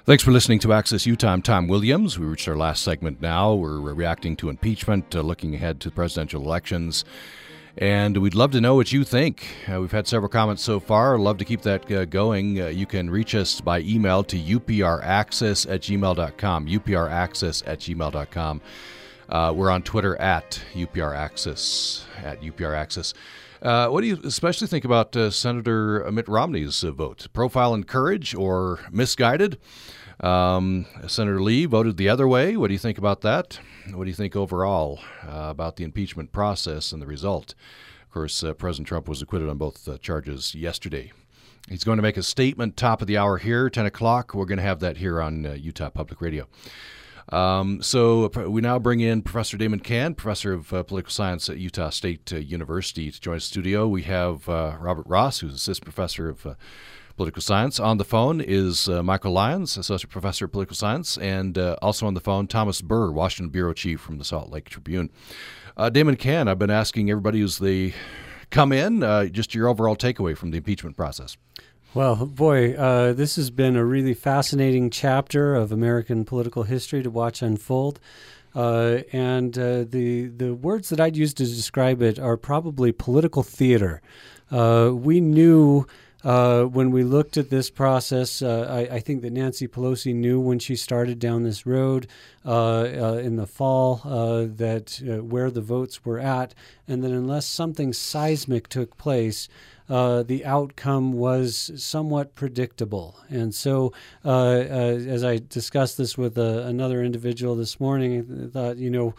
Thanks for listening to Access Utah. I'm Tom Williams. We reached our last segment now. We're reacting to impeachment, uh, looking ahead to presidential elections. And we'd love to know what you think. Uh, we've had several comments so far. Love to keep that uh, going. Uh, you can reach us by email to upraccess at gmail.com. upraccess at gmail.com. Uh, we're on Twitter at upraccess, at upraccess. Uh, what do you especially think about uh, Senator Mitt Romney's vote? Profile and courage or misguided? Um, Senator Lee voted the other way. What do you think about that? What do you think overall uh, about the impeachment process and the result? Of course, uh, President Trump was acquitted on both uh, charges yesterday. He's going to make a statement top of the hour here, 10 o'clock. We're going to have that here on uh, Utah Public Radio. Um, so we now bring in Professor Damon Cann, professor of uh, political science at Utah State uh, University, to join the studio. We have uh, Robert Ross, who's assistant professor of uh, political science. On the phone is uh, Michael Lyons, associate professor of political science, and uh, also on the phone Thomas Burr, Washington bureau chief from the Salt Lake Tribune. Damon Cann, I've been asking everybody as they come in, just your overall takeaway from the impeachment process. Well, boy, uh, this has been a really fascinating chapter of American political history to watch unfold. Uh, and uh, the the words that I'd use to describe it are probably political theater. Uh, we knew uh, when we looked at this process, uh, I, I, think that Nancy Pelosi knew when she started down this road in the fall that where the votes were at, and that unless something seismic took place, the outcome was somewhat predictable. And so, as I discussed this with another individual this morning, I thought, you know,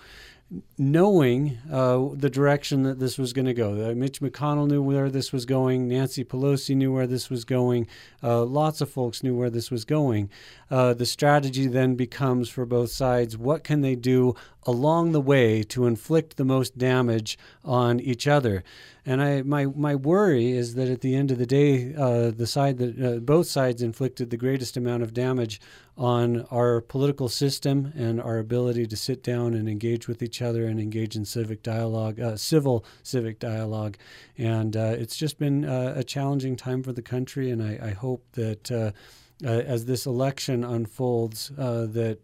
knowing uh, the direction that this was going to go. Uh, Mitch McConnell knew where this was going. Nancy Pelosi knew where this was going. Uh, lots of folks knew where this was going. Uh, the strategy then becomes for both sides what can they do along the way to inflict the most damage on each other? And I, my, my worry is that at the end of the day, uh, the side that uh, both sides inflicted the greatest amount of damage on our political system and our ability to sit down and engage with each other and engage in civic dialogue, uh, civil civic dialogue. And uh, it's just been uh, a challenging time for the country. And I, I hope that uh, as this election unfolds, that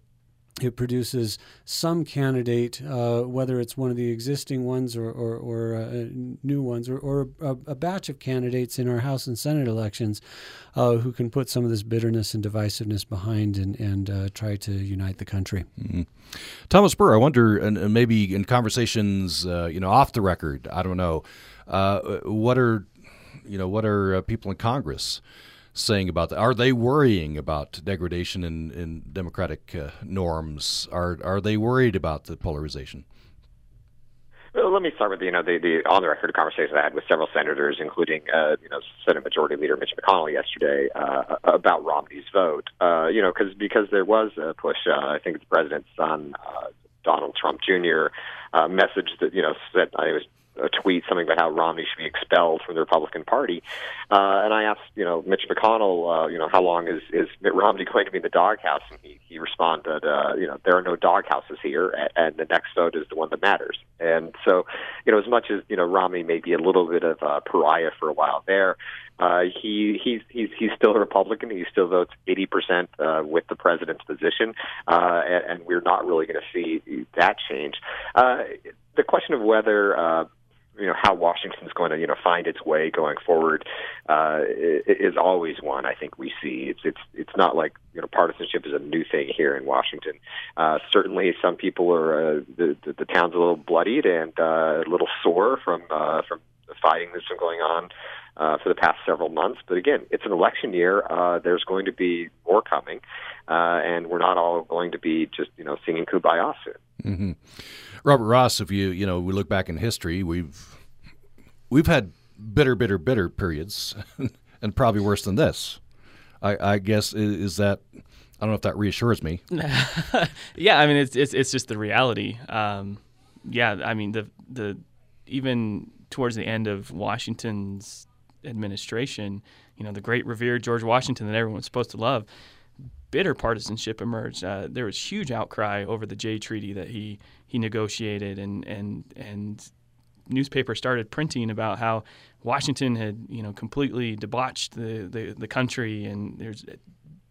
it produces some candidate, uh, whether it's one of the existing ones or, or, or uh, new ones, or, or a, a, batch of candidates in our House and Senate elections uh, who can put some of this bitterness and divisiveness behind and, and uh, try to unite the country. Mm-hmm. Thomas Burr, I wonder, and maybe in conversations, uh, you know, off the record, I don't know, uh, what are, you know, what are people in Congress? Saying about that? Are they worrying about degradation in, in democratic uh, norms? Are are they worried about the polarization? Well, let me start with you know the, the on the record conversation I had with several senators, including uh, you know Senate Majority Leader Mitch McConnell yesterday uh, about Romney's vote. Uh, you know, because because there was a push. Uh, I think the president's son, uh, Donald Trump Jr., uh, message that you know said I was a tweet something about how Romney should be expelled from the Republican Party, uh, and I asked, you know, Mitch McConnell, uh, you know, how long is is Mitt Romney <laughs> going to be in the doghouse? And he he responded, uh, you know, there are no doghouses here, and, the next vote is the one that matters. And so, you know, as much as you know Romney may be a little bit of a pariah for a while there, uh, he he's he's he's still a Republican. He still votes eighty percent uh, with the president's position, uh, and, and we're not really going to see that change. Uh, the question of whether uh, you know how Washington's going to you know find its way going forward uh, is always one I think we see. It's it's it's not like you know partisanship is a new thing here in Washington. Uh, certainly, some people are uh, the, the the town's a little bloodied and uh, a little sore from uh, from the fighting that's been going on uh, for the past several months. But again, it's an election year. Uh, there's going to be more coming, uh, and we're not all going to be just you know singing kumbaya soon. Mm-hmm. Robert Ross, if you you know we look back in history, we've we've had bitter, bitter, bitter periods, <laughs> and probably worse than this. I, I guess is, that I don't know if that reassures me. <laughs> yeah, I mean it's it's it's just the reality. Um, yeah, I mean the the even towards the end of Washington's administration, you know, the great revered George Washington that everyone's supposed to love, bitter partisanship emerged. Uh, there was huge outcry over the Jay Treaty that he he negotiated, and and and newspapers started printing about how Washington had you know completely debauched the the, the country, and there's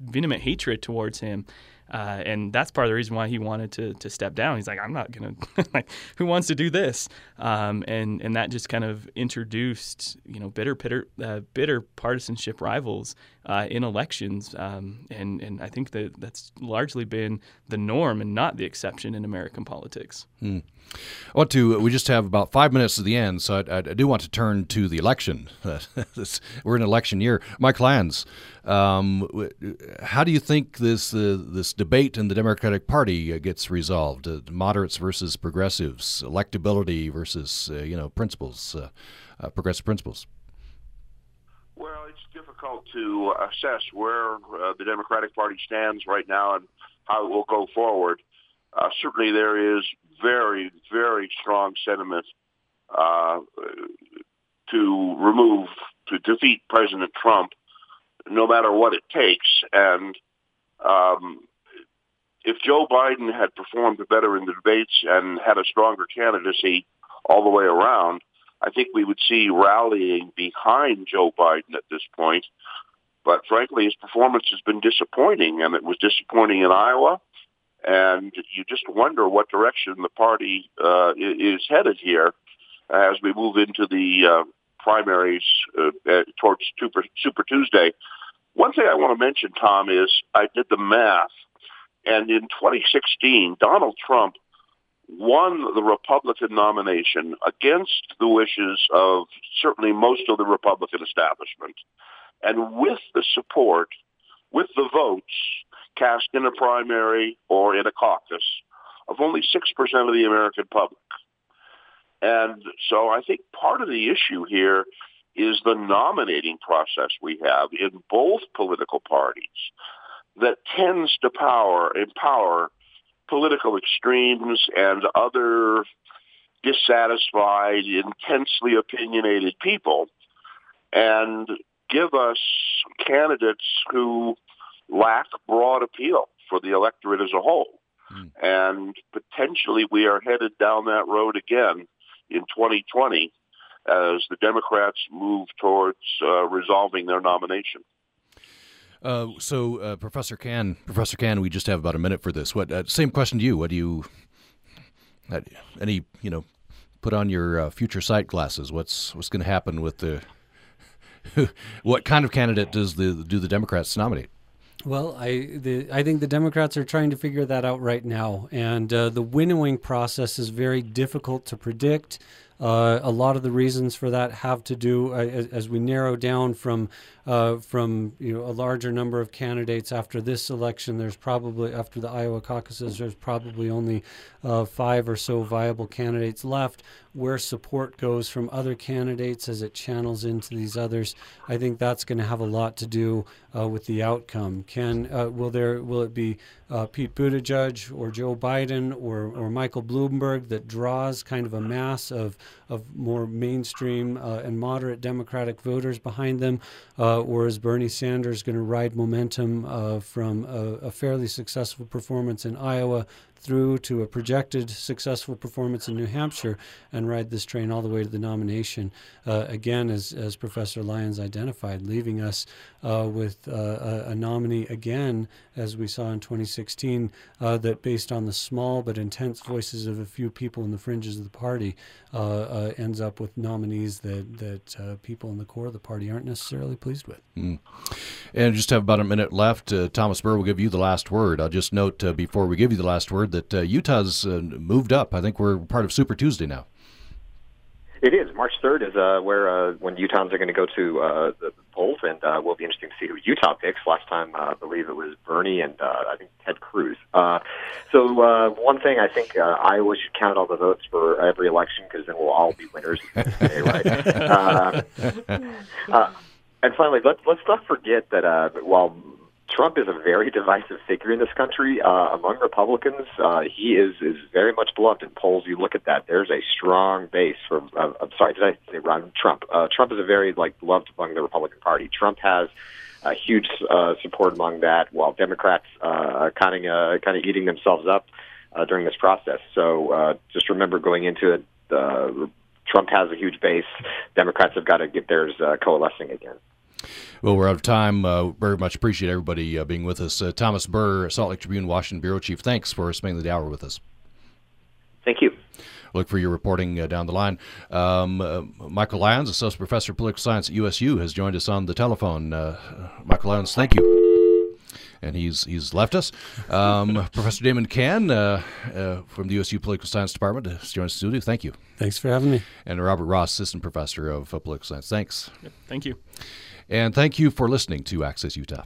vehement hatred towards him. Uh, and that's part of the reason why he wanted to to step down. He's like, I'm not gonna <laughs> like, who wants to do this? Um, and and that just kind of introduced you know bitter bitter uh, bitter partisanship rivals uh, in elections. Um, and and I think that that's largely been the norm and not the exception in American politics. Hmm. I want to. We just have about five minutes to the end, so I, I do want to turn to the election. <laughs> We're in election year. Mike Lyons, um, how do you think this uh, this debate in the Democratic Party uh, gets resolved? Uh, moderates versus progressives, electability versus uh, you know principles, uh, uh, progressive principles. Well, it's difficult to assess where the Democratic Party stands right now and how it will go forward. Uh, certainly there is very, very strong sentiment uh, to remove, to defeat President Trump, no matter what it takes. And um, if Joe Biden had performed better in the debates and had a stronger candidacy all the way around, I think we would see rallying behind Joe Biden at this point. But frankly, his performance has been disappointing, and it was disappointing in Iowa and you just wonder what direction the party uh, is headed here as we move into the uh, primaries uh, towards Super, Super Tuesday. One thing I want to mention, Tom, is I did the math, and in 2016, Donald Trump won the Republican nomination against the wishes of certainly most of the Republican establishment, and with the support, with the votes cast in a primary or in a caucus of only 6% of the American public. And so I think part of the issue here is the nominating process we have in both political parties that tends to power, empower political extremes and other dissatisfied, intensely opinionated people and give us candidates who lack broad appeal for the electorate as a whole. Mm. And potentially we are headed down that road again in 2020 as the Democrats move towards uh, resolving their nomination. Uh, so, uh, Professor Cann, Professor Cann, we just have about a minute for this. What? Uh, same question to you. What do you? Uh, any you know? Put on your uh, future sight glasses. What's what's going to happen with the? <laughs> what kind of candidate does the do the Democrats nominate? Well, I the, I think the Democrats are trying to figure that out right now, and uh, the winnowing process is very difficult to predict. Uh, a lot of the reasons for that have to do uh, as, as, we narrow down from uh, from you know a larger number of candidates after this election. There's probably after the Iowa caucuses, there's probably only uh, five or so viable candidates left. Where support goes from other candidates as it channels into these others, I think that's going to have a lot to do uh, with the outcome. Can uh, will there will it be Pete Buttigieg or Joe Biden or or Michael Bloomberg that draws kind of a mass of of more mainstream uh, and moderate Democratic voters behind them, uh, or is Bernie Sanders going to ride momentum uh, from a, a, fairly successful performance in Iowa through to a projected successful performance in New Hampshire and ride this train all the way to the nomination. Uh, again, as, as Professor Lyons identified, leaving us uh, with uh, a, a, nominee again, as we saw in 2016, uh, that based on the small but intense voices of a few people in the fringes of the party, uh, ends up with nominees that, that people in the core of the party aren't necessarily pleased with. Mm. And just have about a minute left. Thomas Burr will give you the last word. I'll just note before we give you the last word that uh, Utah's uh, moved up. I think we're part of Super Tuesday now. It is. March 3rd is uh, where uh, when Utahns are going to go to uh, the polls, and uh, will be interesting to see who Utah picks. Last time, uh, I believe it was Bernie and uh, I think Ted Cruz. Uh, so uh, one thing I think uh, Iowa should count all the votes for every election because then we'll all be winners. <laughs> Right? uh, <laughs> uh, and finally, let's let's not forget that uh, while Trump is a very <laughs> divisive figure in this country. Uh, among Republicans, uh, he is is very much beloved in polls. You look at that; there's a strong base for. Uh, I'm sorry, did I say Ron Trump? Uh, Trump is a very like beloved among the Republican Party. Trump has a huge uh, support among that, while Democrats uh, are kind of kind of eating themselves up uh, during this process. So uh, just remember going into it. Uh, Trump has a huge base. Democrats have got to get theirs uh, coalescing again. Well, we're out of time. Uh, very much appreciate everybody uh, being with us. Uh, Thomas Burr, Salt Lake Tribune, Washington Bureau Chief, thanks for spending the hour with us. Thank you. Look for your reporting uh, down the line. Um, uh, Michael Lyons, Associate Professor of Political Science at USU, has joined us on the telephone. Uh, Michael Lyons, thank you. And he's he's left us. Um, <laughs> Professor Damon Cann uh, uh, from the USU Political Science Department has joined us in studio. Thank you. Thanks for having me. And Robert Ross, Assistant Professor of Political Science. Thanks. Yep, thank you. And thank you for listening to Access Utah.